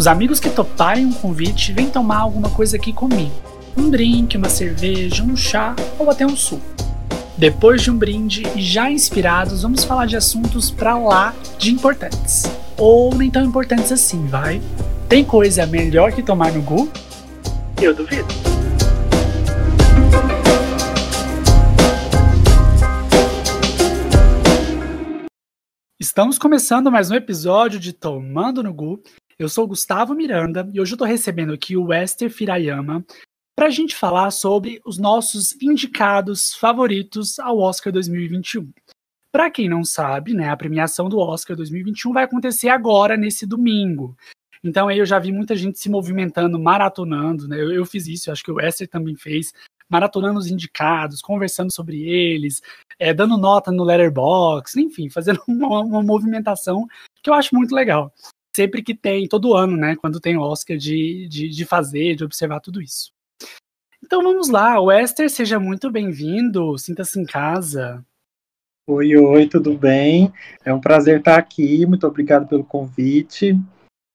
Os amigos que toparem um convite vêm tomar alguma coisa aqui comigo. Um drink, uma cerveja, um chá ou até um suco. Depois de um brinde e já inspirados, vamos falar de assuntos pra lá de importantes. Ou nem tão importantes assim, vai? Tem coisa melhor que tomar no Gu? Eu duvido. Estamos começando mais um episódio de Tomando no Gu. Eu sou Gustavo Miranda e hoje eu tô recebendo aqui o Wester Firayama para a gente falar sobre os nossos indicados favoritos ao Oscar 2021. Para quem não sabe, né, a premiação do Oscar 2021 vai acontecer agora, nesse domingo. Então aí eu já vi muita gente se movimentando, maratonando, né? Eu, eu fiz isso, acho que o Wester também fez, maratonando os indicados, conversando sobre eles, é, dando nota no Letterboxd, enfim, fazendo uma, uma, movimentação que eu acho muito legal. Sempre que tem, todo ano, né? Quando tem Oscar, de, de, de fazer, de observar tudo isso. Então vamos lá, Wester, seja muito bem-vindo, sinta-se em casa. Oi, oi, tudo bem? É um prazer estar aqui, muito obrigado pelo convite.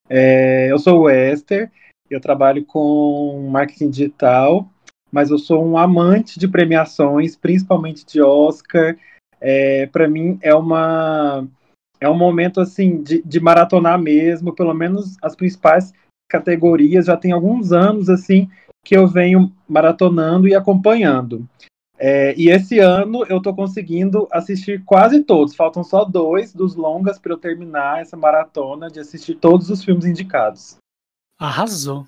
É, eu sou o Wester, eu trabalho com marketing digital, mas eu sou um amante de premiações, principalmente de Oscar. É, Para mim é uma é um momento assim de, de maratonar mesmo, pelo menos as principais categorias. Já tem alguns anos assim que eu venho maratonando e acompanhando. É, e esse ano eu estou conseguindo assistir quase todos. Faltam só dois dos longas para eu terminar essa maratona de assistir todos os filmes indicados. Arrasou.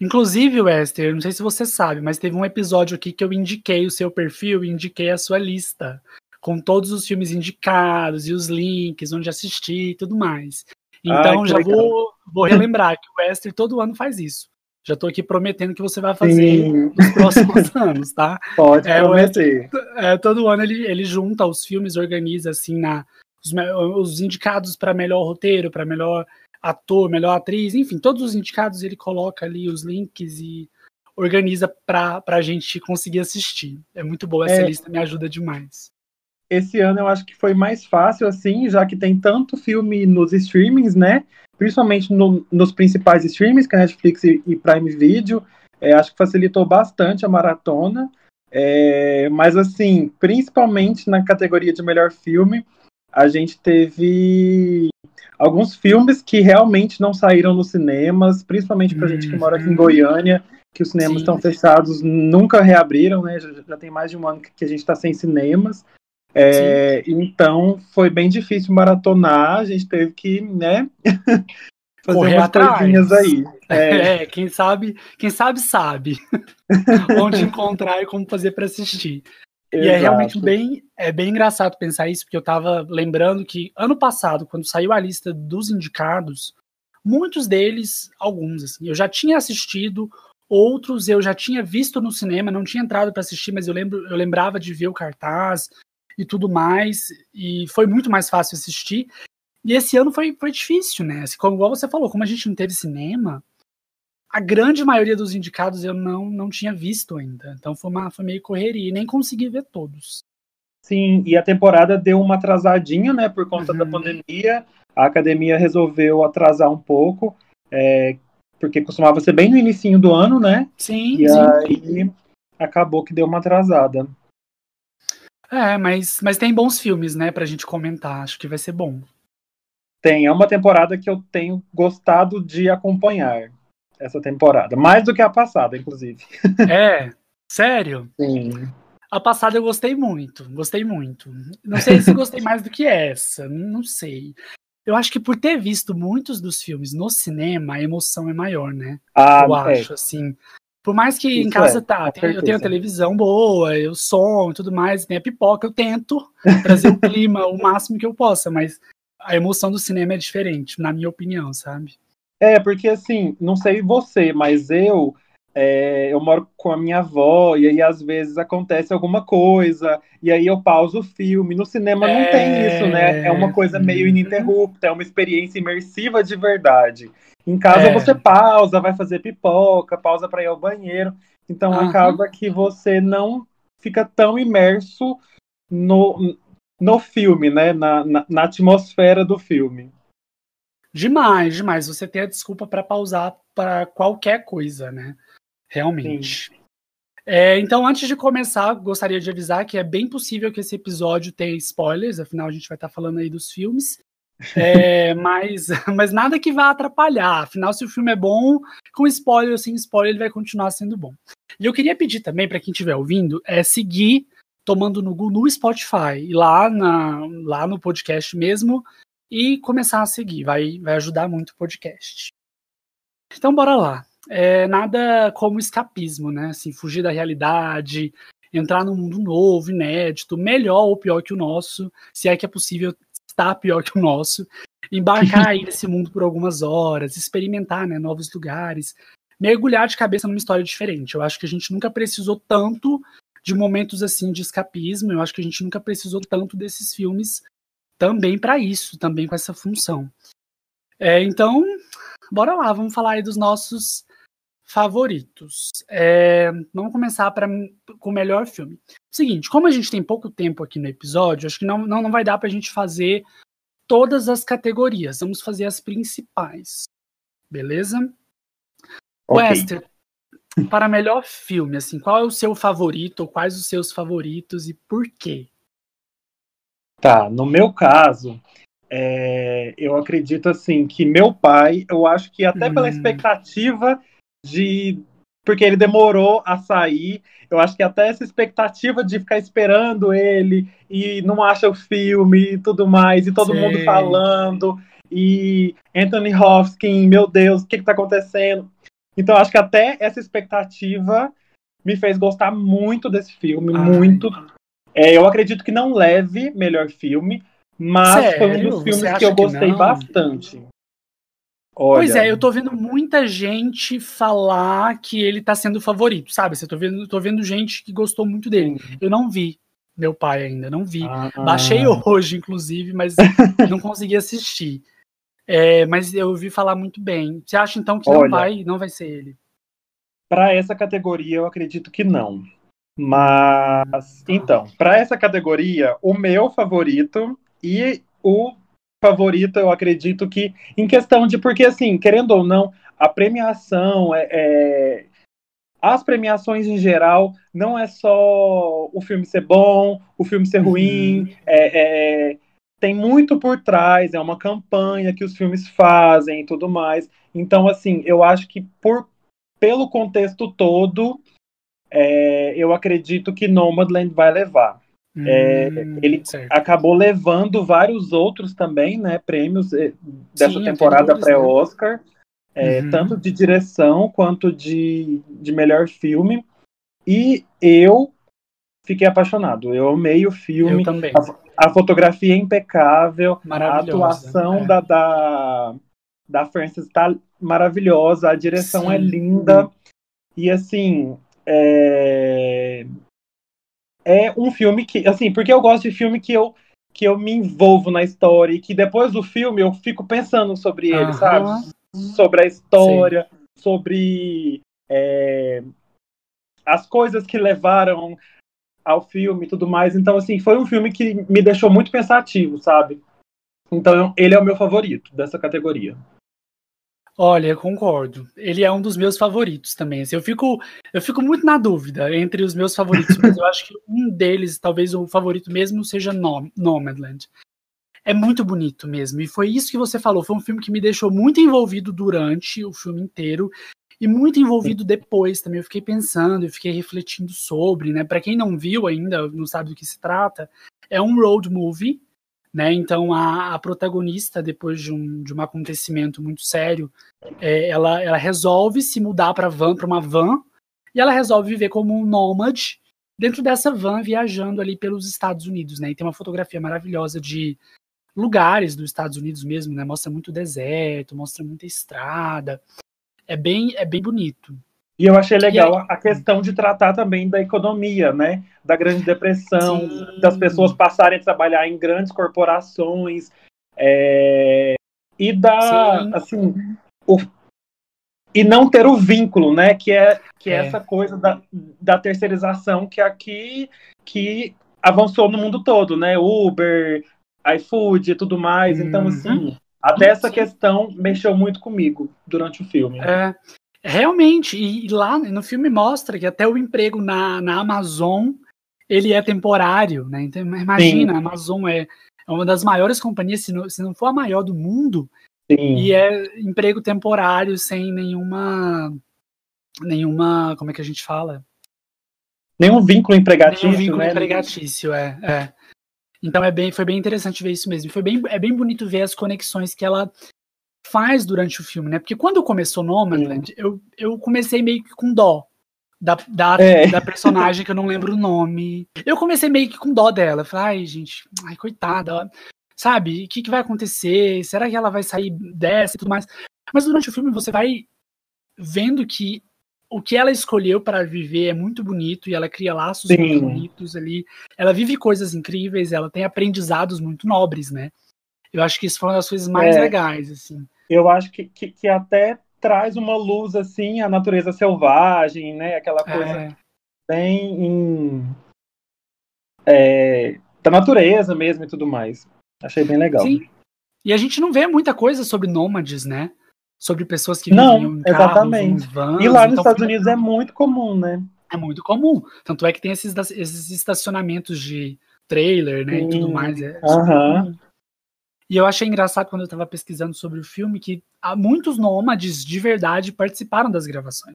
Inclusive, Wester, não sei se você sabe, mas teve um episódio aqui que eu indiquei o seu perfil indiquei a sua lista, com todos os filmes indicados e os links, onde assistir e tudo mais. Então, Ai, já vou, vou relembrar que o Wester todo ano faz isso. Já estou aqui prometendo que você vai fazer Sim. nos próximos anos, tá? Pode é, prometer. É, todo ano ele, ele junta os filmes, organiza assim na os, os indicados para melhor roteiro, para melhor ator, melhor atriz, enfim, todos os indicados ele coloca ali os links e organiza para a gente conseguir assistir. É muito boa essa é, lista, me ajuda demais. Esse ano eu acho que foi mais fácil assim, já que tem tanto filme nos streamings, né? principalmente no, nos principais streams, que é Netflix e, e Prime Video. É, acho que facilitou bastante a maratona. É, mas, assim, principalmente na categoria de melhor filme, a gente teve alguns filmes que realmente não saíram nos cinemas, principalmente para a gente que mora aqui em uhum. Goiânia, que os cinemas Sim. estão fechados, nunca reabriram, né? Já, já, tem mais de um ano que a gente está sem cinemas. É, então foi bem difícil maratonar, a gente teve que, né, fazer Correr umas coisinhas aí. É. é. quem sabe, quem sabe sabe onde encontrar e como fazer para assistir. Exato. E é realmente bem, é bem engraçado pensar isso, porque eu tava lembrando que ano passado, quando saiu a lista dos indicados, muitos deles, alguns assim, eu já tinha assistido, outros eu já tinha visto no cinema, não tinha entrado para assistir, mas eu lembro, eu lembrava de ver o cartaz, e tudo mais, e foi muito mais fácil assistir. E esse ano foi, foi difícil, né? Assim, como igual você falou, como a gente não teve cinema, a grande maioria dos indicados eu não, não tinha visto ainda. Então foi, uma, foi meio correria e nem consegui ver todos. Sim, e a temporada deu uma atrasadinha, né? Por conta uhum. da pandemia. A academia resolveu atrasar um pouco, é, porque costumava ser bem no início do ano, né? Sim, e sim. aí acabou que deu uma atrasada. É, mas, mas tem bons filmes, né, pra gente comentar. Acho que vai ser bom. Tem, é uma temporada que eu tenho gostado de acompanhar. Essa temporada. Mais do que a passada, inclusive. É, sério? Sim. A passada eu gostei muito, gostei muito. Não sei se gostei mais do que essa, não sei. Eu acho que por ter visto muitos dos filmes no cinema, a emoção é maior, né? Ah, eu é. acho, assim. Por mais que Isso em casa é, tá, eu tenho a televisão boa, o som e tudo mais, tem a pipoca, eu tento trazer o clima o máximo que eu possa, mas a emoção do cinema é diferente, na minha opinião, sabe? É, porque assim, não sei você, mas eu é, eu moro com a minha avó, e aí às vezes acontece alguma coisa, e aí eu pauso o filme. No cinema é... não tem isso, né? É uma coisa meio ininterrupta, é uma experiência imersiva de verdade. Em casa é. você pausa, vai fazer pipoca, pausa para ir ao banheiro. Então uhum. acaba que você não fica tão imerso no, no filme, né? Na, na, na, atmosfera do filme. Demais, demais. Você tem a desculpa para pausar para qualquer coisa, né? Realmente. É, então, antes de começar, gostaria de avisar que é bem possível que esse episódio tenha spoilers, afinal a gente vai estar falando aí dos filmes. É, mas, mas nada que vá atrapalhar. Afinal, se o filme é bom, com spoiler ou sem spoiler, ele vai continuar sendo bom. E eu queria pedir também para quem estiver ouvindo é seguir tomando no Google no Spotify, lá, na, lá no podcast mesmo, e começar a seguir. Vai, vai ajudar muito o podcast. Então, bora lá. É nada como escapismo, né? Assim, fugir da realidade, entrar num mundo novo, inédito, melhor ou pior que o nosso, se é que é possível estar pior que o nosso, embarcar aí nesse mundo por algumas horas, experimentar né, novos lugares, mergulhar de cabeça numa história diferente. Eu acho que a gente nunca precisou tanto de momentos assim de escapismo, eu acho que a gente nunca precisou tanto desses filmes também para isso, também com essa função. É, então, bora lá, vamos falar aí dos nossos favoritos. É, vamos começar pra, com o melhor filme. Seguinte, como a gente tem pouco tempo aqui no episódio, acho que não, não, não vai dar para a gente fazer todas as categorias. Vamos fazer as principais. Beleza? Okay. Wester, para melhor filme, assim, qual é o seu favorito ou quais os seus favoritos e por quê? Tá, no meu caso, é, eu acredito assim que meu pai, eu acho que até hum. pela expectativa de porque ele demorou a sair. Eu acho que até essa expectativa de ficar esperando ele e não acha o filme e tudo mais, e todo Sim. mundo falando, e Anthony Hopkins, meu Deus, o que está acontecendo? Então, acho que até essa expectativa me fez gostar muito desse filme, Ai. muito. É, eu acredito que não leve melhor filme, mas Sério? foi um dos filmes que eu gostei que bastante. Olha. Pois é, eu tô vendo muita gente falar que ele tá sendo o favorito, sabe? Eu tô vendo, tô vendo gente que gostou muito dele. Uhum. Eu não vi meu pai ainda, não vi. Ah, Baixei hoje, inclusive, mas não consegui assistir. É, mas eu ouvi falar muito bem. Você acha então que Olha, não vai, não vai ser ele? Para essa categoria, eu acredito que não. Mas então, para essa categoria, o meu favorito e o favorito, eu acredito que, em questão de, porque assim, querendo ou não, a premiação é, é, as premiações em geral não é só o filme ser bom, o filme ser ruim, uhum. é, é, tem muito por trás, é uma campanha que os filmes fazem e tudo mais. Então, assim, eu acho que por pelo contexto todo, é, eu acredito que Nomadland vai levar. É, hum, ele certo. acabou levando vários outros também, né, prêmios eh, dessa Sim, temporada né? pré-Oscar, né? é, uhum. tanto de direção quanto de, de melhor filme. E eu fiquei apaixonado. Eu amei o filme. Eu também. A, a fotografia é impecável, a atuação é. da, da, da Frances está maravilhosa, a direção é Sim. é linda. E assim, é é um filme que, assim, porque eu gosto de filme que eu que eu me envolvo na história e que depois do filme eu fico pensando sobre ele, uhum. sabe? Sobre a história, Sim. sobre é, as coisas que levaram ao filme e tudo mais. Então, assim, foi um filme que me deixou muito pensativo, sabe? Então, ele é o meu favorito dessa categoria. Olha, eu concordo. Ele é um dos meus favoritos também. Assim, eu, fico, eu fico muito na dúvida entre os meus favoritos, mas eu acho que um deles, talvez o favorito mesmo, seja Nom Nomadland. É muito bonito mesmo. E foi isso que você falou. Foi um filme que me deixou muito envolvido durante o filme inteiro e muito envolvido depois também. Eu fiquei pensando, eu fiquei refletindo sobre, né? Para quem não viu ainda, não sabe do que se trata, é um road movie né? Então a, a protagonista, depois de um, de um acontecimento muito sério, é, ela, ela resolve se mudar para van, para uma van, e ela resolve viver como um nômade dentro dessa van, viajando ali pelos Estados Unidos, né? E tem uma fotografia maravilhosa de lugares dos Estados Unidos mesmo, né? Mostra muito deserto, mostra muita estrada. É bem, é bem bonito. E eu achei legal aí, a questão de tratar também da economia, né? Da Grande Depressão, sim. das pessoas passarem a trabalhar em grandes corporações. É, e da, sim. assim, o, e não ter o vínculo, né? Que é, que é. é. essa coisa da, da terceirização que aqui que avançou no mundo todo, né? Uber, iFood e tudo mais. Então, uhum. Então, assim, Até essa questão mexeu muito comigo durante o filme. É, realmente, e, e lá no filme mostra que até o emprego na, na Amazon ele é temporário, né? Então, imagina, Sim. a Amazon é, é uma das maiores companhias, se não, se não for a maior do mundo, Sim. e é emprego temporário sem nenhuma nenhuma, como é que a gente fala? Nenhum vínculo empregatício, Nenhum vínculo né? empregatício, é, é. Então é bem, foi bem interessante ver isso mesmo. Foi bem, é bem bonito ver as conexões que ela faz durante o filme, né? Porque quando começou Nomadland, eu, eu comecei meio que com dó da, da, é. da personagem que eu não lembro o nome. Eu comecei meio que com dó dela. Falei, ai, gente, ai, coitada. Sabe, o que, que vai acontecer? Será que ela vai sair dessa e tudo mais? Mas durante o filme você vai vendo que o que ela escolheu para viver é muito bonito e ela cria laços Sim. muito bonitos ali. Ela vive coisas incríveis, ela tem aprendizados muito nobres, né? Eu acho que isso foi uma das coisas mais é, legais, assim. Eu acho que, que, que, até traz uma luz, assim, a natureza selvagem, né? Aquela coisa é. bem em, é, da natureza mesmo e tudo mais. Achei bem legal. Sim. E a gente não vê muita coisa sobre nômades, né? sobre pessoas que Não, em exatamente. Carros, vans, e lá nos então, Estados Unidos é muito comum, né? É muito comum. Tanto é que tem esses, esses estacionamentos de trailer, né? Sim. E tudo mais. É uhum. E eu achei engraçado quando eu estava pesquisando sobre o filme que muitos nômades de verdade participaram das gravações.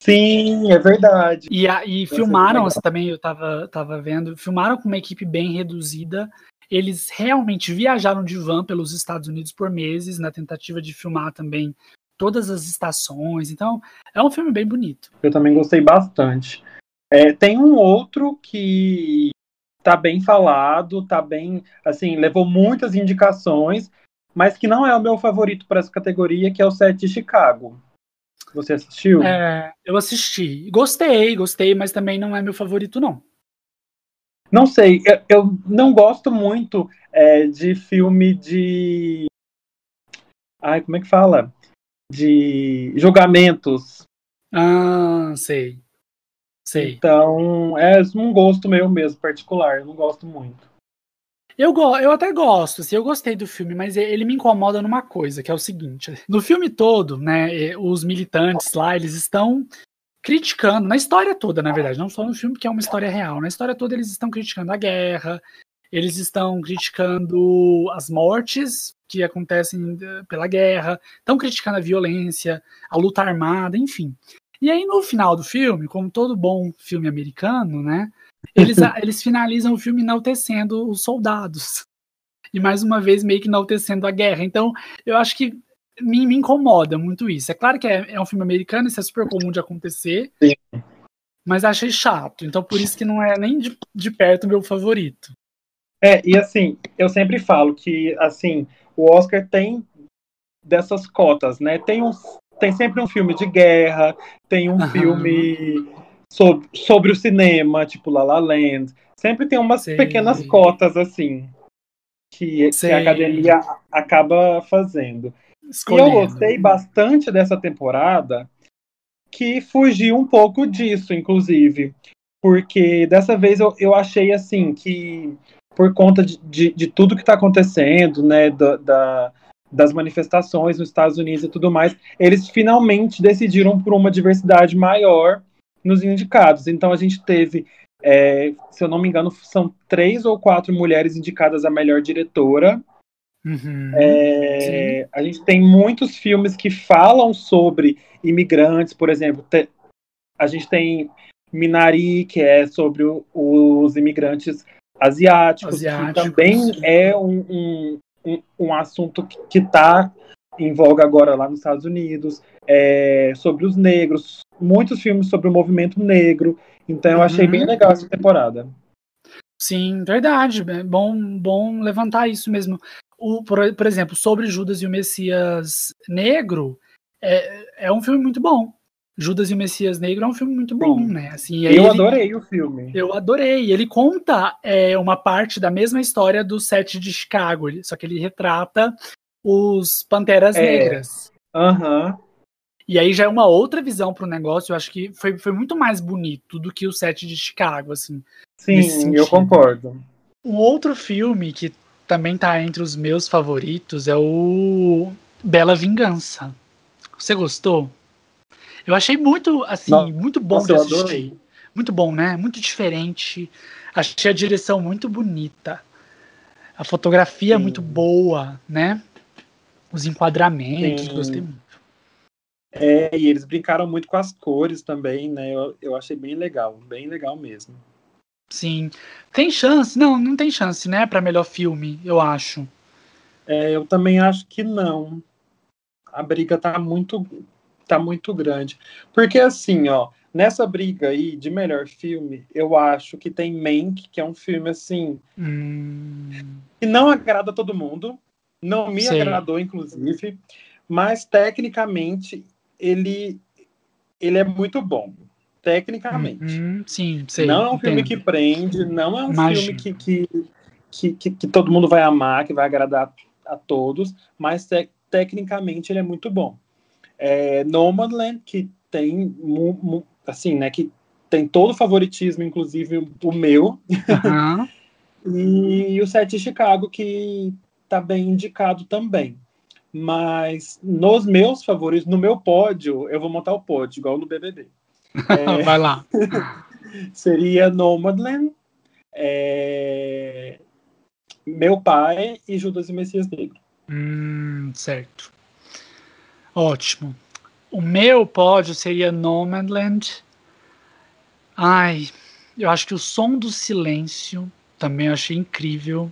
Sim, é verdade. E, e filmaram, assim, também eu estava tava vendo, filmaram com uma equipe bem reduzida eles realmente viajaram de van pelos Estados Unidos por meses, na tentativa de filmar também todas as estações. Então, é um filme bem bonito. Eu também gostei bastante. É, tem um outro que tá bem falado, tá bem, assim, levou muitas indicações, mas que não é o meu favorito para essa categoria, que é o Set de Chicago. Você assistiu? É, eu assisti. Gostei, gostei, mas também não é meu favorito, não. Não sei, eu, eu não gosto muito é, de filme de. Ai, como é que fala? De julgamentos. Ah, sei. Sei. Então, é um gosto meu mesmo, particular. Eu não gosto muito. Eu, go eu até gosto, assim, eu gostei do filme, mas ele me incomoda numa coisa, que é o seguinte: no filme todo, né, os militantes lá, eles estão criticando, na história toda, na verdade, não só no filme, que é uma história real, na história toda eles estão criticando a guerra, eles estão criticando as mortes que acontecem eh, pela guerra, estão criticando a violência, a luta armada, enfim. E aí no final do filme, como todo bom filme americano, né, eles, eles finalizam o filme enaltecendo os soldados. E mais uma vez meio que enaltecendo a guerra. Então, eu acho que me, me incomoda muito isso. É claro que é, é, um filme americano, isso é super comum de acontecer. Sim. Mas achei chato. Então por isso que não é nem de, de perto meu favorito. É, e assim, eu sempre falo que assim, o Oscar tem dessas cotas, né? Tem, um, tem sempre um filme de guerra, tem um filme sobre, sobre o cinema, tipo La La Land. Sempre tem umas Sei. pequenas cotas assim que, que, a academia acaba fazendo. Escolhendo. E eu gostei bastante dessa temporada, que fugiu um pouco disso, inclusive. Porque dessa vez eu, eu achei assim que, por conta de, de, de tudo que está acontecendo, né, da, da, das manifestações nos Estados Unidos e tudo mais, eles finalmente decidiram por uma diversidade maior nos indicados. Então a gente teve, é, se eu não me engano, são três ou quatro mulheres indicadas a melhor diretora, Uhum, é, a gente tem muitos filmes que falam sobre imigrantes, por exemplo. Te, a gente tem Minari, que é sobre o, os imigrantes asiáticos, asiáticos que também é um, um, um assunto que está em voga agora lá nos Estados Unidos, é, sobre os negros, muitos filmes sobre o movimento negro. Então eu achei bem uhum. legal essa temporada. Sim, verdade. É bom, bom levantar isso mesmo o, por, por, exemplo, sobre Judas e o Messias Negro, é, é um filme muito bom. Judas e o Messias Negro é um filme muito bom, Sim. né? Assim, eu ele, adorei o filme. Eu adorei. Ele conta é, uma parte da mesma história do set de Chicago, só que ele retrata os Panteras é. Negras. Aham. Uhum. E aí já é uma outra visão para o negócio. Eu acho que foi, foi muito mais bonito do que o set de Chicago, assim. Sim, eu concordo. Um outro filme que também tá entre os meus favoritos é o Bela Vingança. Você gostou? Eu achei muito, assim, Não, muito bom de assistir. Muito bom, né? Muito diferente. Achei a direção muito bonita. A fotografia é muito boa, né? Os enquadramentos, Sim. gostei muito. É, e eles brincaram muito com as cores também, né? Eu, eu achei bem legal, bem legal mesmo. Sim. Tem chance? Não, não tem chance, né? Para melhor filme, eu acho. É, eu também acho que não. A briga tá muito, tá muito grande. Porque assim, ó, nessa briga aí de melhor filme, eu acho que tem Mank, que é um filme assim hum... que não agrada todo mundo, não me Sei. agradou inclusive, mas tecnicamente ele ele é muito bom tecnicamente. Uhum, sim, sei, não é um filme que prende, não é um Imagina. filme que, que, que, que, todo mundo vai amar, que vai agradar a todos, mas te, tecnicamente ele é muito bom. É, Nomadland, que tem assim, né, que tem todo o favoritismo, inclusive o meu, uhum. e o Sete de Chicago, que tá bem indicado também. Mas nos meus favoritos, no meu pódio, eu vou montar o pódio, igual no BBB. É, Vai lá. seria Nomadland, é, Meu Pai e Judas e Messias Negro. Hum, certo. Ótimo. O meu pódio seria Nomadland. Ai, eu acho que o som do silêncio também achei incrível.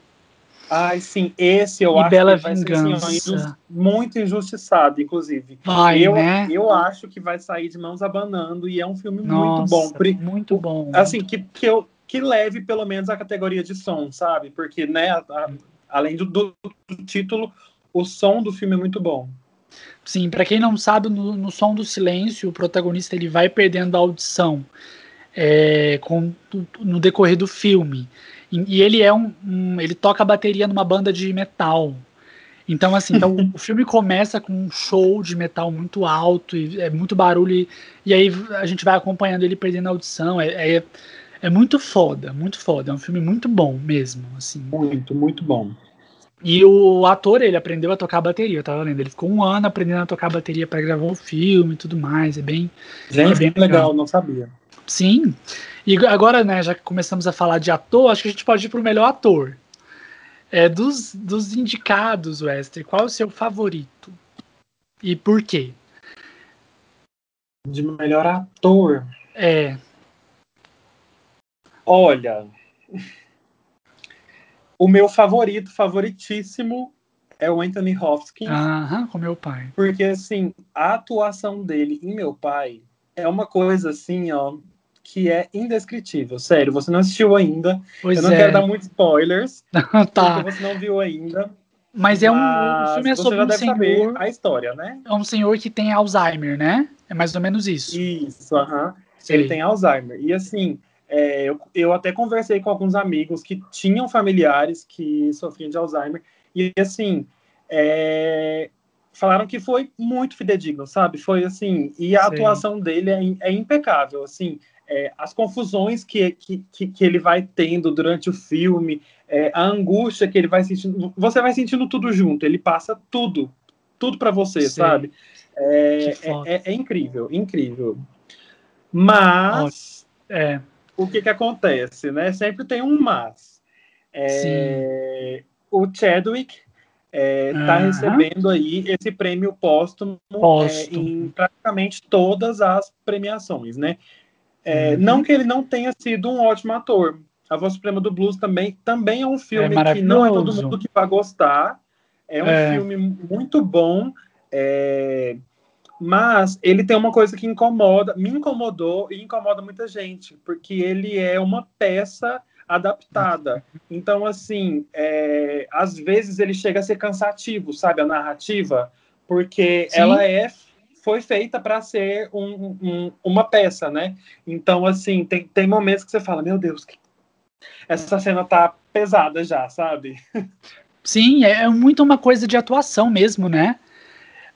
Ai, sim, esse eu e acho Bela que vai Vingança. ser assim, muito injustiçado, inclusive. Vai, eu, né? eu acho que vai sair de mãos abanando e é um filme Nossa, muito bom. Muito bom. Assim, que, que, eu, que leve pelo menos a categoria de som, sabe? Porque, né, a, a, além do, do, título, o som do filme é muito bom. Sim, para quem não sabe, no, no som do silêncio, o protagonista ele vai perdendo a audição é, com, no decorrer do filme. E, e ele é um, um, Ele toca a bateria numa banda de metal. Então, assim, então, o filme começa com um show de metal muito alto, e é muito barulho, e, e aí a gente vai acompanhando ele perdendo a audição. É, é, é, muito foda, muito foda. É um filme muito bom mesmo. Assim. Muito, muito bom. E o ator, ele aprendeu a tocar bateria, eu tava lendo. Ele ficou um ano aprendendo a tocar bateria para gravar o filme e tudo mais. É bem. Gente, é bem legal, legal, não sabia. Sim. E agora, né, já que começamos a falar de ator, acho que a gente pode ir pro melhor ator. É, dos, dos indicados, Wester, qual é o seu favorito? E por quê? De melhor ator? É. Olha. O meu favorito, favoritíssimo, é o Anthony Hopkins. Aham, com meu pai. Porque, assim, a atuação dele em meu pai é uma coisa assim, ó, que é indescritível. Sério, você não assistiu ainda. Pois eu não é. quero dar muitos spoilers. tá. Porque você não viu ainda. Mas é um, o filme é sobre um senhor. a história, né? É um senhor que tem Alzheimer, né? É mais ou menos isso. Isso, aham. Uh -huh. Ele tem Alzheimer. E assim, é, eu, eu até conversei com alguns amigos que tinham familiares que sofriam de Alzheimer. E assim, é, falaram que foi muito fidedigno, sabe? Foi assim, e a Sim. atuação dele é, é impecável, assim é, as confusões que, que, que, ele vai tendo durante o filme, é, a angústia que ele vai sentindo. Você vai sentindo tudo junto, ele passa tudo, tudo para você, Sim. sabe? É, é, é, é, incrível, incrível. Mas é. O que, que acontece, né? Sempre tem um mas. É, o Chadwick está uhum. recebendo aí esse prêmio póstumo, póstumo. em praticamente todas as premiações, né? É, uhum. Não que ele não tenha sido um ótimo ator. A Voz Suprema do Blues também, também é um filme é que não é todo mundo que vai gostar. É um é. filme muito bom. Mas ele tem uma coisa que incomoda, me incomodou e incomoda muita gente, porque ele é uma peça adaptada. Então, assim, é, às vezes ele chega a ser cansativo, sabe, a narrativa, porque Sim. ela é foi feita para ser um, um, uma peça, né? Então, assim, tem, tem momentos que você fala, meu Deus, essa cena tá pesada já, sabe? Sim, é, é muito uma coisa de atuação mesmo, né?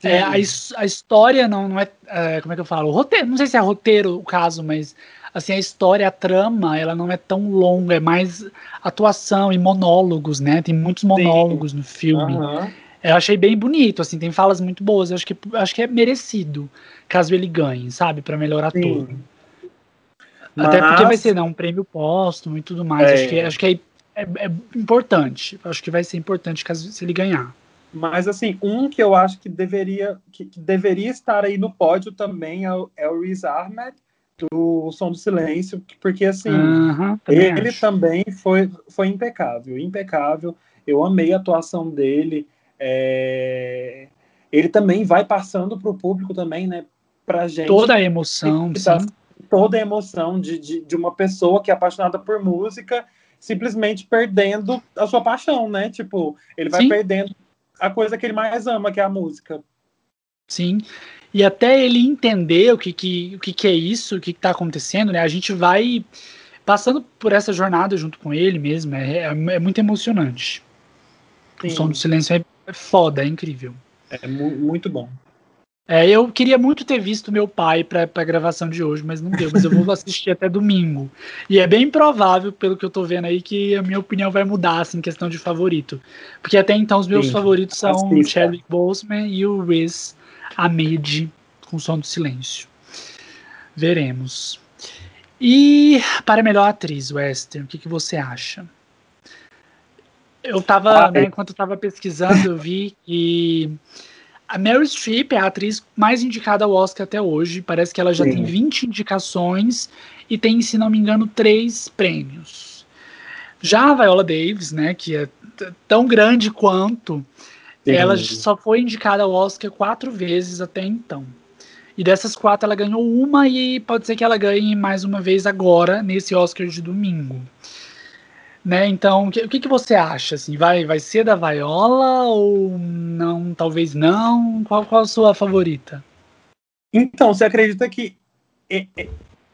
É, a, a, história não, não é, é, Como é que eu falo? O roteiro, não sei se é roteiro o caso, mas assim, a história, a trama, ela não é tão longa, é mais atuação e monólogos, né? Tem muitos monólogos Sim. no filme. Uhum. Eu achei bem bonito, assim, tem falas muito boas. Eu acho que, acho que é merecido, caso ele ganhe, sabe? para melhorar Sim. tudo. Mas... Até porque vai ser né, um prêmio póstumo e tudo mais. É. Acho que, acho que é, é, é, importante. Acho que vai ser importante caso se ele ganhar. Mas assim, um que eu acho que deveria, que, que deveria estar aí no pódio também é o, é o Riz Ahmed, do Som do Silêncio, porque assim, uhum, também ele acho. também foi, foi impecável, impecável. Eu amei a atuação dele. É... Ele também vai passando para o público também, né? Pra gente. Toda a emoção, tá, Toda a emoção de, de, de uma pessoa que é apaixonada por música simplesmente perdendo a sua paixão, né? Tipo, ele vai sim. perdendo a coisa que ele mais ama, que é a música. Sim. E até ele entender o que, que, o que, que é isso, o que está acontecendo, né? A gente vai passando por essa jornada junto com ele mesmo. É, é, é muito emocionante. Sim. O som do silêncio é, é foda, é incrível. É mu muito bom. É, eu queria muito ter visto meu pai para a gravação de hoje, mas não deu. Mas eu vou assistir até domingo. E é bem provável, pelo que eu tô vendo aí, que a minha opinião vai mudar, assim, em questão de favorito. Porque até então os meus Sim, favoritos são o Chadwick Boseman e o Riz Ahmed, com o som do silêncio. Veremos. E para melhor atriz, Western, o que, que você acha? Eu tava, ah, né, enquanto eu tava pesquisando, eu vi que a Meryl Streep é a atriz mais indicada ao Oscar até hoje. Parece que ela já Sim. tem 20 indicações e tem, se não me engano, três prêmios. Já a Viola Davis, né, que é tão grande quanto, Sim. ela só foi indicada ao Oscar quatro vezes até então. E dessas quatro ela ganhou uma e pode ser que ela ganhe mais uma vez agora, nesse Oscar de domingo. Né? Então, o que, que, você acha? Assim, vai, vai ser da Viola ou não? Talvez não? Qual, qual a sua favorita? Então, você acredita que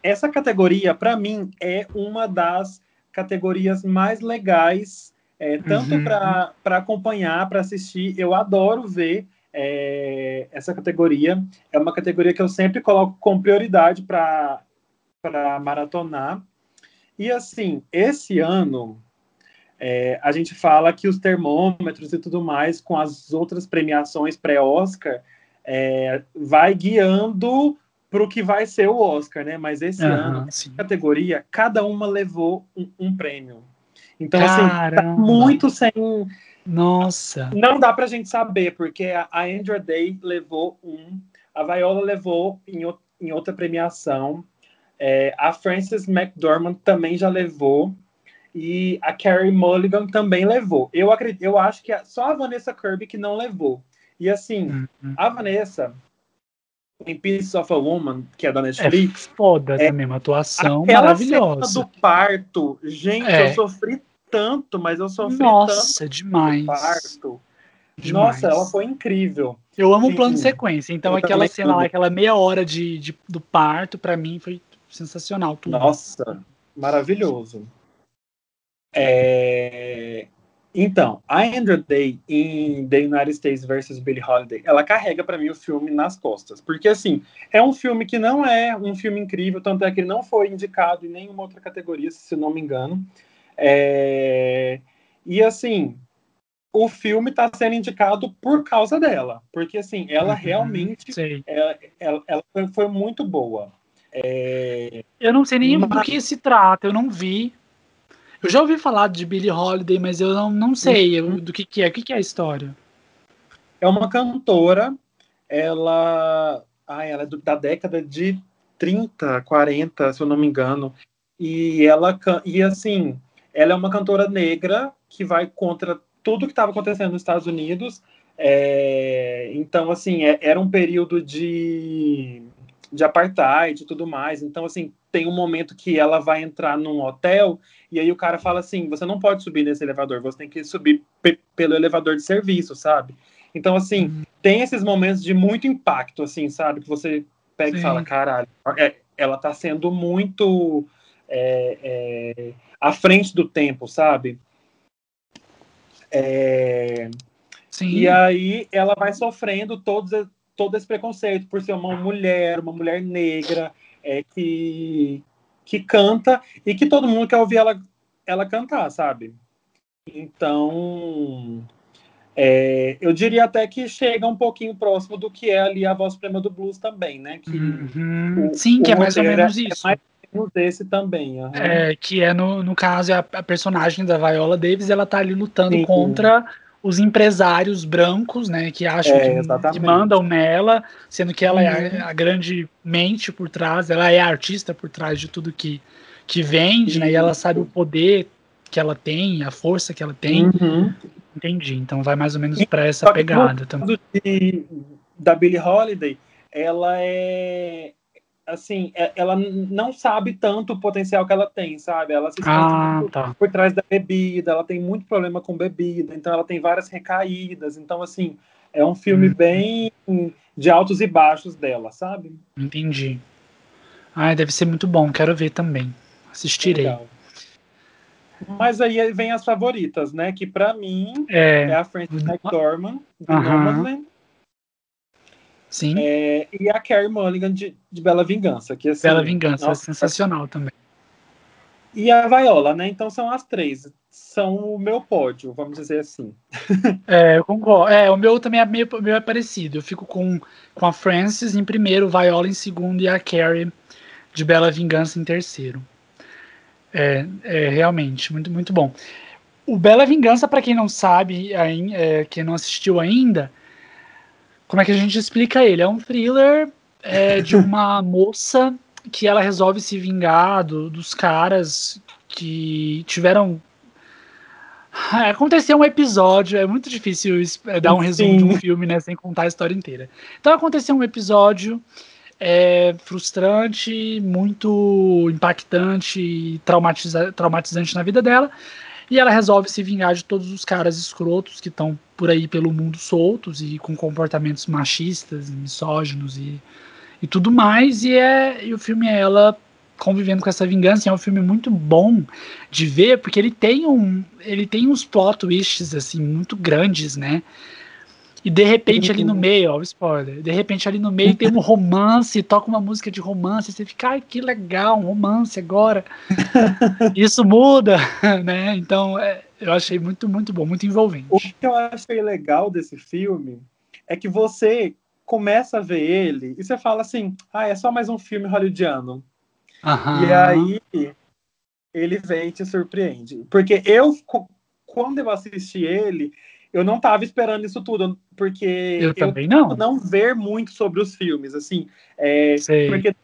essa categoria, para mim, é uma das categorias mais legais, é, tanto uhum. para acompanhar, para assistir. Eu adoro ver é, essa categoria. É uma categoria que eu sempre coloco com prioridade para maratonar. E assim, esse ano é, a gente fala que os termômetros e tudo mais, com as outras premiações pré-Oscar, é, vai guiando para o que vai ser o Oscar, né? Mas esse uhum, ano, sim. categoria, cada uma levou um, um prêmio. Então, Caramba. assim, tá muito sem. Nossa. Não dá pra gente saber, porque a Andrea Day levou um, a Viola levou em, em outra premiação, é, a Frances McDormand também já levou, e a Carrie Mulligan também levou. Eu acredito, eu acho que só a Vanessa Kirby que não levou. E assim, uhum. a Vanessa em Pieces of a Woman, que é da Netflix, é foda é, uma atuação maravilhosa. Cena do parto, gente, é. eu sofri tanto, mas eu sofri Nossa, tanto demais. parto. Demais. Nossa, ela foi incrível. Eu amo o plano de sequência, então eu aquela cena lá, aquela meia hora de, de do parto, para mim foi sensacional. Tudo. Nossa, maravilhoso. É... Então, a Andrew Day em The United States vs. Billie Holiday, ela carrega para mim o filme nas costas, porque assim é um filme que não é um filme incrível, tanto é que ele não foi indicado em nenhuma outra categoria, se não me engano. É... E assim, o filme está sendo indicado por causa dela, porque assim ela uhum, realmente ela, ela, ela, foi muito boa. É... Eu não sei nem Mas... do que se trata, eu não vi. Eu já ouvi falar de Billie Holiday, mas eu não, não sei uhum. do que, que é. O que, que é a história? É uma cantora, ela, ai, ela é do, da década de 30, 40, se eu não me engano. E ela e assim, ela é uma cantora negra que vai contra tudo que estava acontecendo nos Estados Unidos. É, então, assim, é, era um período de, de apartheid e tudo mais. Então, assim, tem um momento que ela vai entrar num hotel e aí o cara fala assim: você não pode subir nesse elevador, você tem que subir pelo elevador de serviço, sabe? Então, assim, uhum. tem esses momentos de muito impacto, assim, sabe? Que você pega Sim. e fala: caralho, é, ela tá sendo muito é, é, à frente do tempo, sabe? É, e aí ela vai sofrendo todos, todo esse preconceito por ser uma mulher, uma mulher negra, é, que, que canta e que todo mundo quer ouvir ela, ela cantar, sabe? Então, é, eu diria até que chega um pouquinho próximo do que é ali a voz prima do blues também, né? Que uhum. o, Sim, que é mais ou menos é isso. É mais desse também. Uhum. É, que é, no, no caso, a, a personagem da Viola Davis, ela tá ali lutando Sim. contra os empresários brancos, né, que acham é, que, que, mandam nela, sendo que ela uhum. é a, uhum. a, grande mente por trás, ela é a artista por trás de tudo que, que vende, né, e ela sabe o poder que ela tem, a força que ela tem. Uhum. Entendi, então vai mais ou menos para essa pegada também. De, da Billie Holiday, ela é assim, é, ela não sabe tanto o potencial que ela tem, sabe? Ela se ah, tá. por trás da bebida, ela tem muito problema com bebida, então ela tem várias recaídas. Então, assim, é um filme hum. bem de altos e baixos dela, sabe? Entendi. Ah, deve ser muito bom, quero ver também. Assistirei. Legal. Mas aí vem as favoritas, né? Que para mim é, é a Frances McDormand, uh -huh. Nomadland, Sim. É, e a Carrie Mulligan de, de Bela Vingança. Que, assim, Bela Vingança, nossa, é sensacional também. E a Viola, né? Então são as três. São o meu pódio, vamos dizer assim. É, eu concordo. É, o meu também é meio, meio é parecido. Eu fico com, com a Frances em primeiro, Viola em segundo e a Carrie de Bela Vingança em terceiro. É, é realmente muito, muito bom. O Bela Vingança, para quem não sabe, é, quem não assistiu ainda, como é que a gente explica ele? É um thriller é, de uma moça que ela resolve se vingar do, dos caras que tiveram. Aconteceu um episódio, é muito difícil é, dar um resumo Sim. de um filme, né, sem contar a história inteira. Então aconteceu um episódio é, frustrante, muito impactante, traumatiza traumatizante na vida dela, e ela resolve se vingar de todos os caras escrotos que estão por aí pelo mundo soltos e com comportamentos machistas, misóginos e, e tudo mais. E, é, e o filme é ela convivendo com essa vingança. E é um filme muito bom de ver, porque ele tem um. Ele tem uns plot twists assim, muito grandes, né? E de repente ali no uhum. meio, ó, spoiler, de repente ali no meio tem um romance, toca uma música de romance, você fica, ai, que legal, um romance agora. Isso muda, né? Então, é, eu achei muito, muito bom, muito envolvente. O que eu achei legal desse filme é que você começa a ver ele e você fala assim, ah, é só mais um filme hollywoodiano. Aham. E aí ele vem e te surpreende. Porque eu, quando eu assisti ele, eu não estava esperando isso tudo, porque eu, também não. não ver muito sobre os filmes, assim, é, porque,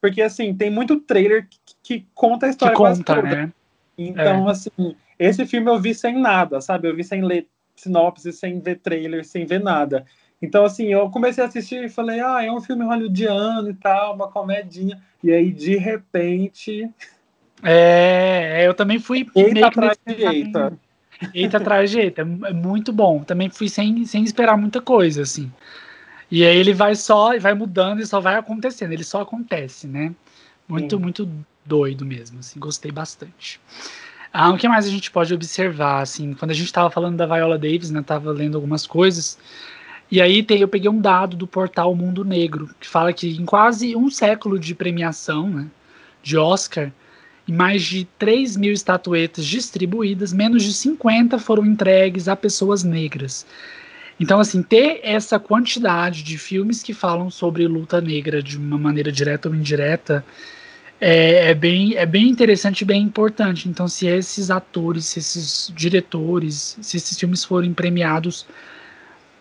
porque assim tem muito trailer que, que conta a história que conta, toda. Né? Então, é. assim, esse filme eu vi sem nada, sabe? Eu vi sem ler sinopse, sem ver trailer, sem ver nada. Então, assim, eu comecei a assistir e falei, ah, é um filme hollywoodiano e tal, uma comedinha. E aí, de repente. É, eu também fui. Eita eita. Eita atrás de eita, é muito bom. Também fui sem, sem esperar muita coisa, assim. E aí ele vai só, vai mudando e só vai acontecendo. Ele só acontece, né? Muito, Sim. muito doido mesmo, assim. Gostei bastante. Ah, o que mais a gente pode observar, assim? Quando a gente estava falando da Viola Davis, né? Tava lendo algumas coisas. E aí tem, eu peguei um dado do portal Mundo Negro, que fala que em quase um século de premiação, né? De Oscar, e mais de 3 mil estatuetas distribuídas, menos de 50 foram entregues a pessoas negras. Então, assim, ter essa quantidade de filmes que falam sobre luta negra de uma maneira direta ou indireta é, é, bem, é bem interessante e bem importante. Então, se esses atores, se esses diretores, se esses filmes forem premiados,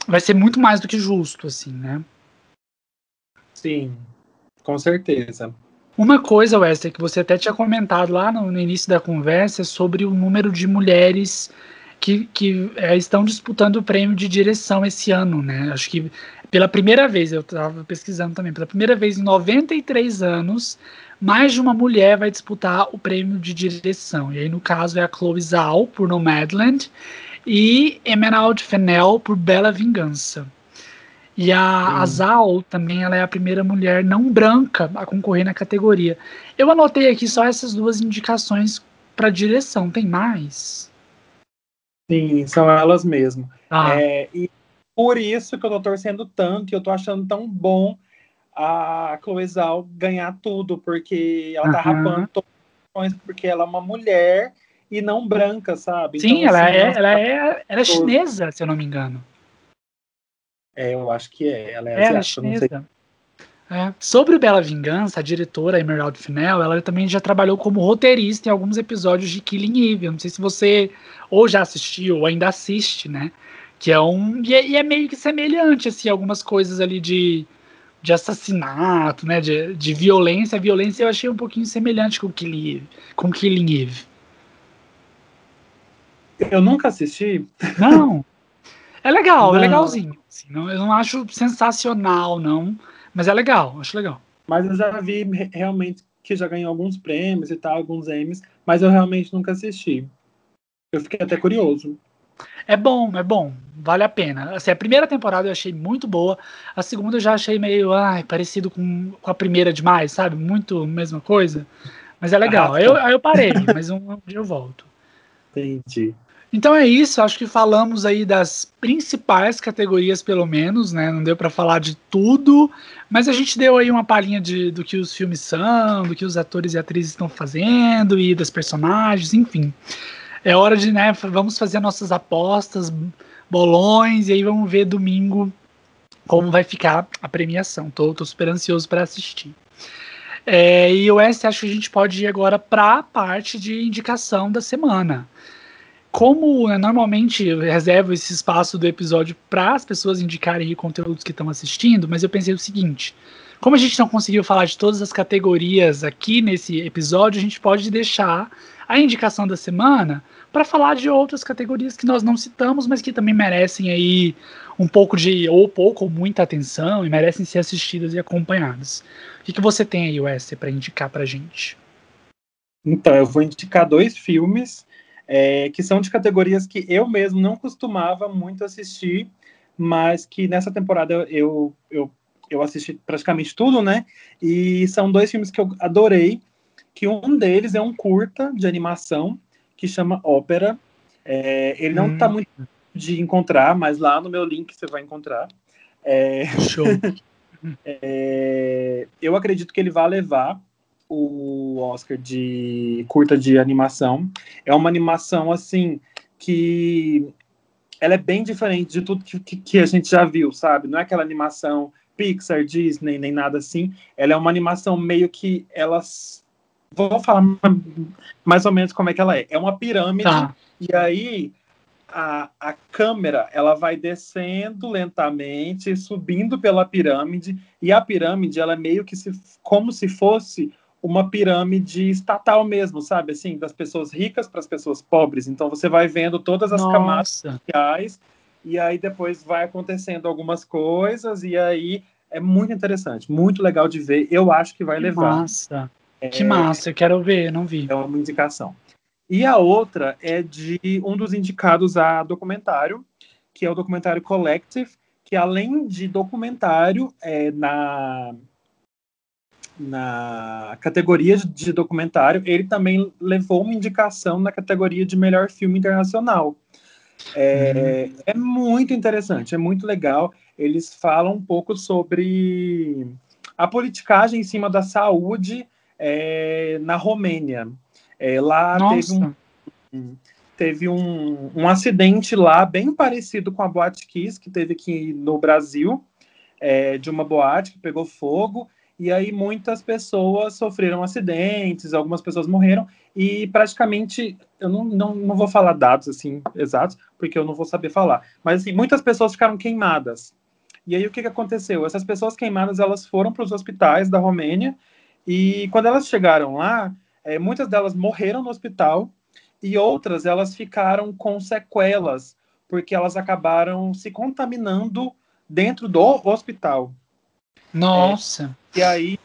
vai ser muito mais do que justo, assim, né? Sim, com certeza. Uma coisa, Wester, que você até tinha comentado lá no, no início da conversa é sobre o número de mulheres que, que é, estão disputando o prêmio de direção esse ano, né? Acho que pela primeira vez, eu estava pesquisando também, pela primeira vez em 93 anos, mais de uma mulher vai disputar o prêmio de direção. E aí, no caso, é a Chloe Zhao, por Nomadland, e Emerald Fennell, por Bela Vingança. E a, a Zal também ela é a primeira mulher não branca a concorrer na categoria. Eu anotei aqui só essas duas indicações para direção. Tem mais? Sim, são elas mesmo. Ah. É, e por isso que eu tô torcendo tanto, e eu tô achando tão bom a Chloe Zhao ganhar tudo, porque ela tá uhum. rapando todas porque ela é uma mulher e não branca, sabe? Sim, então, ela, assim, é, ela, é, ela é chinesa, se eu não me engano. É, eu acho que é. Ela é, é ela é chinesa. É. Sobre o Bela Vingança, a diretora Emerald Fennell, ela também já trabalhou como roteirista em alguns episódios de Killing Eve. Eu não sei se você ou já assistiu ou ainda assiste, né? Que é um. E é, e é meio que semelhante, assim, algumas coisas ali de, de assassinato, né? De, de violência. A violência eu achei um pouquinho semelhante com Killing Eve. Com Killing Eve. Eu nunca assisti. Não. É legal, é não. é legalzinho. Assim, não, eu não acho sensacional, não. Mas é legal, acho legal. Mas eu já vi realmente que já ganhou alguns prêmios e tal, alguns Emmys, mas eu realmente nunca assisti. Eu fiquei até curioso. É bom, é bom, vale a pena. Assim, a primeira temporada eu achei muito boa, a segunda eu já achei meio ai, parecido com, com a primeira demais, sabe? Muito mesma coisa. Mas é legal. Ah, tá. eu, aí eu parei, mas um, um dia eu volto. Entendi. Então é isso, acho que falamos aí das principais categorias, pelo menos, né? Não deu para falar de tudo, mas a gente deu aí uma palhinha de, do que os filmes são, do que os atores e atrizes estão fazendo e das personagens, enfim. É hora de, né? Vamos fazer nossas apostas, bolões, e aí vamos ver domingo como vai ficar a premiação. Tô, tô super ansioso para assistir. É, e o S, acho que a gente pode ir agora para a parte de indicação da semana como né, normalmente eu reservo esse espaço do episódio para as pessoas indicarem conteúdos que estão assistindo, mas eu pensei o seguinte: como a gente não conseguiu falar de todas as categorias aqui nesse episódio, a gente pode deixar a indicação da semana para falar de outras categorias que nós não citamos, mas que também merecem aí um pouco de, ou pouco ou muita atenção e merecem ser assistidas e acompanhadas. O que, que você tem aí, Wesley, para indicar para gente? Então, eu vou indicar dois filmes é, que são de categorias que eu mesmo não costumava muito assistir, mas que nessa temporada eu, eu, eu assisti praticamente tudo, né? E são dois filmes que eu adorei, que um deles é um curta de animação que chama Ópera. É, ele não está hum. muito de encontrar, mas lá no meu link você vai encontrar. É... Show. é... eu acredito que ele vai levar o Oscar de curta de animação. É uma animação assim que ela é bem diferente de tudo que, que, que, a gente já viu, sabe? Não é aquela animação Pixar, Disney, nem nada assim. Ela é uma animação meio que elas. Vou falar mais ou menos como é que ela é. É uma pirâmide, tá. e aí a, a câmera ela vai descendo lentamente, subindo pela pirâmide, e a pirâmide ela é meio que se, como se fosse uma pirâmide estatal mesmo, sabe? Assim, das pessoas ricas para as pessoas pobres. Então você vai vendo todas as Nossa. camadas sociais e aí depois vai acontecendo algumas coisas e aí é muito interessante, muito legal de ver. Eu acho que vai que levar. Massa. É, que massa, eu quero ver, não vi. É uma indicação. E a outra é de um dos indicados a documentário, que é o documentário Collective, que além de documentário, é, na na categoria de documentário, ele também levou uma indicação na categoria de melhor filme internacional. É, uhum. é muito interessante, é muito legal. Eles falam um pouco sobre a politicagem em cima da saúde é, na Romênia. É, lá Nossa. teve, um, teve um, um acidente lá bem parecido com a Boate Kiss que teve aqui no Brasil, é, de uma boate que pegou fogo e aí muitas pessoas sofreram acidentes, algumas pessoas morreram, e praticamente, eu não, não, não vou falar dados assim exatos, porque eu não vou saber falar, mas assim, muitas pessoas ficaram queimadas. E aí o que, que aconteceu? Essas pessoas queimadas, elas foram para os hospitais da Romênia, e quando elas chegaram lá, é, muitas delas morreram no hospital, e outras elas ficaram com sequelas, porque elas acabaram se contaminando dentro do hospital. Nossa! É, e aí,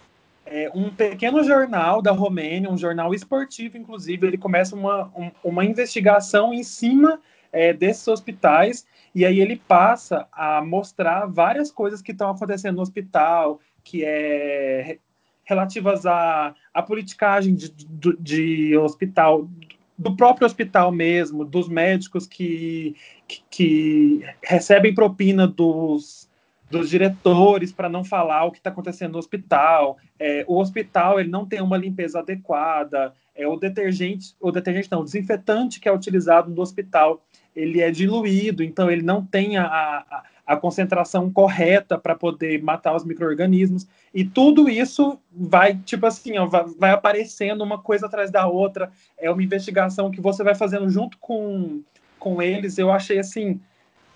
é, um pequeno jornal da Romênia, um jornal esportivo, inclusive, ele começa uma, um, uma investigação em cima é, desses hospitais, e aí ele passa a mostrar várias coisas que estão acontecendo no hospital, que é relativas à, à politicagem de, de, de hospital, do próprio hospital mesmo, dos médicos que, que, que recebem propina dos dos diretores para não falar o que está acontecendo no hospital. É, o hospital ele não tem uma limpeza adequada. É, o detergente, o detergente não, o desinfetante que é utilizado no hospital, ele é diluído, então ele não tem a, a, a concentração correta para poder matar os micro-organismos. E tudo isso vai, tipo assim, ó, vai, vai aparecendo uma coisa atrás da outra. É uma investigação que você vai fazendo junto com, com eles. Eu achei assim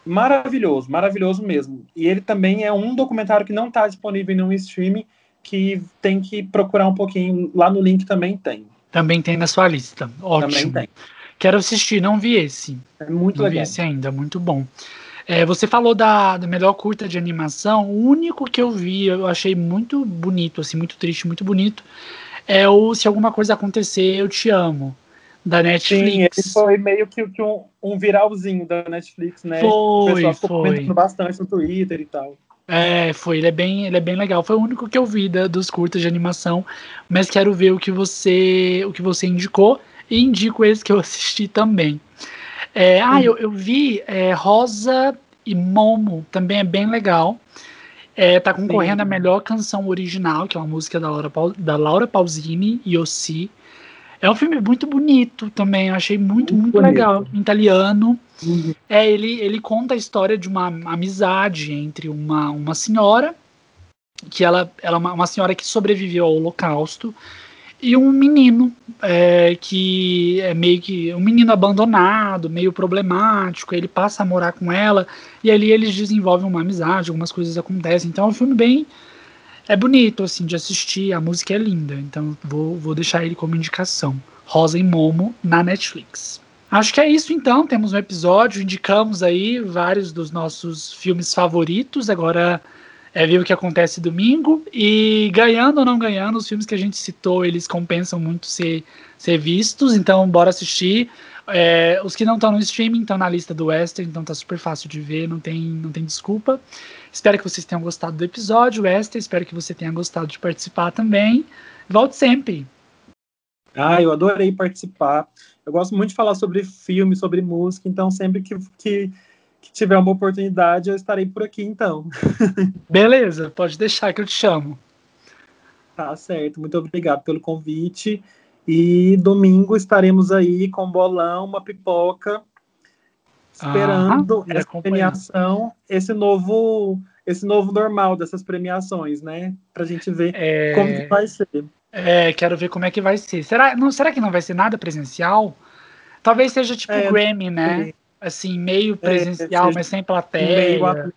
maravilhoso, maravilhoso mesmo. E ele também é um documentário que não está disponível em nenhum streaming, que tem que procurar um pouquinho. Lá no link também tem. Também tem na sua lista. Ótimo. Também tem. Quero assistir, não vi esse. É muito não legal. vi esse ainda, muito bom. É, você falou da, da melhor curta de animação. O único que eu vi, eu achei muito bonito, assim, muito triste, muito bonito, é o Se Alguma Coisa Acontecer, Eu Te Amo da Netflix. Sim, foi meio que, que um, um, viralzinho da Netflix, né? Foi, o pessoal ficou foi. comentando bastante no Twitter e tal. É, foi, ele é bem, ele é bem legal. Foi o único que eu vi da, dos curtas de animação, mas quero ver o que você, o que você indicou e indico esse que eu assisti também. É, ah, eu, eu vi é, Rosa e Momo, também é bem legal. É, tá concorrendo Sim. a melhor canção original, que é uma música da Laura, da Laura Pausini e Ossi. É um filme muito bonito também, eu achei muito, muito, muito legal. Em italiano. Uhum. É, ele, ele conta a história de uma amizade entre uma, uma senhora, que ela, ela é uma, uma senhora que sobreviveu ao holocausto, e um menino é, que é meio que um menino abandonado, meio problemático. Ele passa a morar com ela e ali eles desenvolvem uma amizade, algumas coisas acontecem. Então é um filme bem é bonito, assim, de assistir, a música é linda, então vou, vou deixar ele como indicação. Rosa e Momo na Netflix. Acho que é isso então, temos um episódio, indicamos aí vários dos nossos filmes favoritos, agora é ver o que acontece domingo, e ganhando ou não ganhando, os filmes que a gente citou, eles compensam muito ser, ser vistos, então bora assistir. É, os que não estão no streaming estão na lista do Western, então tá super fácil de ver, não tem, não tem desculpa. Espero que vocês tenham gostado do episódio, Western. Espero que você tenha gostado de participar também. Volte sempre. Ah, eu adorei participar. Eu gosto muito de falar sobre filme, sobre música, então sempre que, que, que tiver uma oportunidade, eu estarei por aqui, então. Beleza, pode deixar que eu te chamo. Tá certo, muito obrigado pelo convite. E domingo estaremos aí com bolão, uma pipoca, esperando ah, essa premiação, esse novo, esse novo normal dessas premiações, né? Pra gente ver é... como que vai ser. É, quero ver como é que vai ser. Será, não, será que não vai ser nada presencial? Talvez seja tipo é, Grammy, né? Assim, meio é, presencial, mas sem plateia. Meio...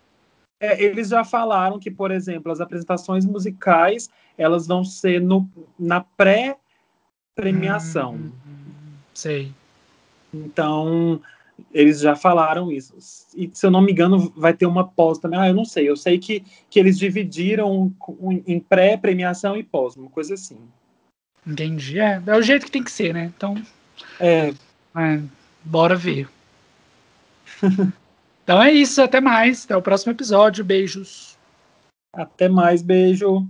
É, eles já falaram que, por exemplo, as apresentações musicais elas vão ser no, na pré premiação. Hum, sei. Então, eles já falaram isso. E se eu não me engano, vai ter uma pós também. Ah, eu não sei. Eu sei que, que eles dividiram em pré-premiação e pós, uma coisa assim. Entendi. É, é o jeito que tem que ser, né? Então. É. é bora ver. então é isso. Até mais. Até o próximo episódio. Beijos. Até mais. Beijo.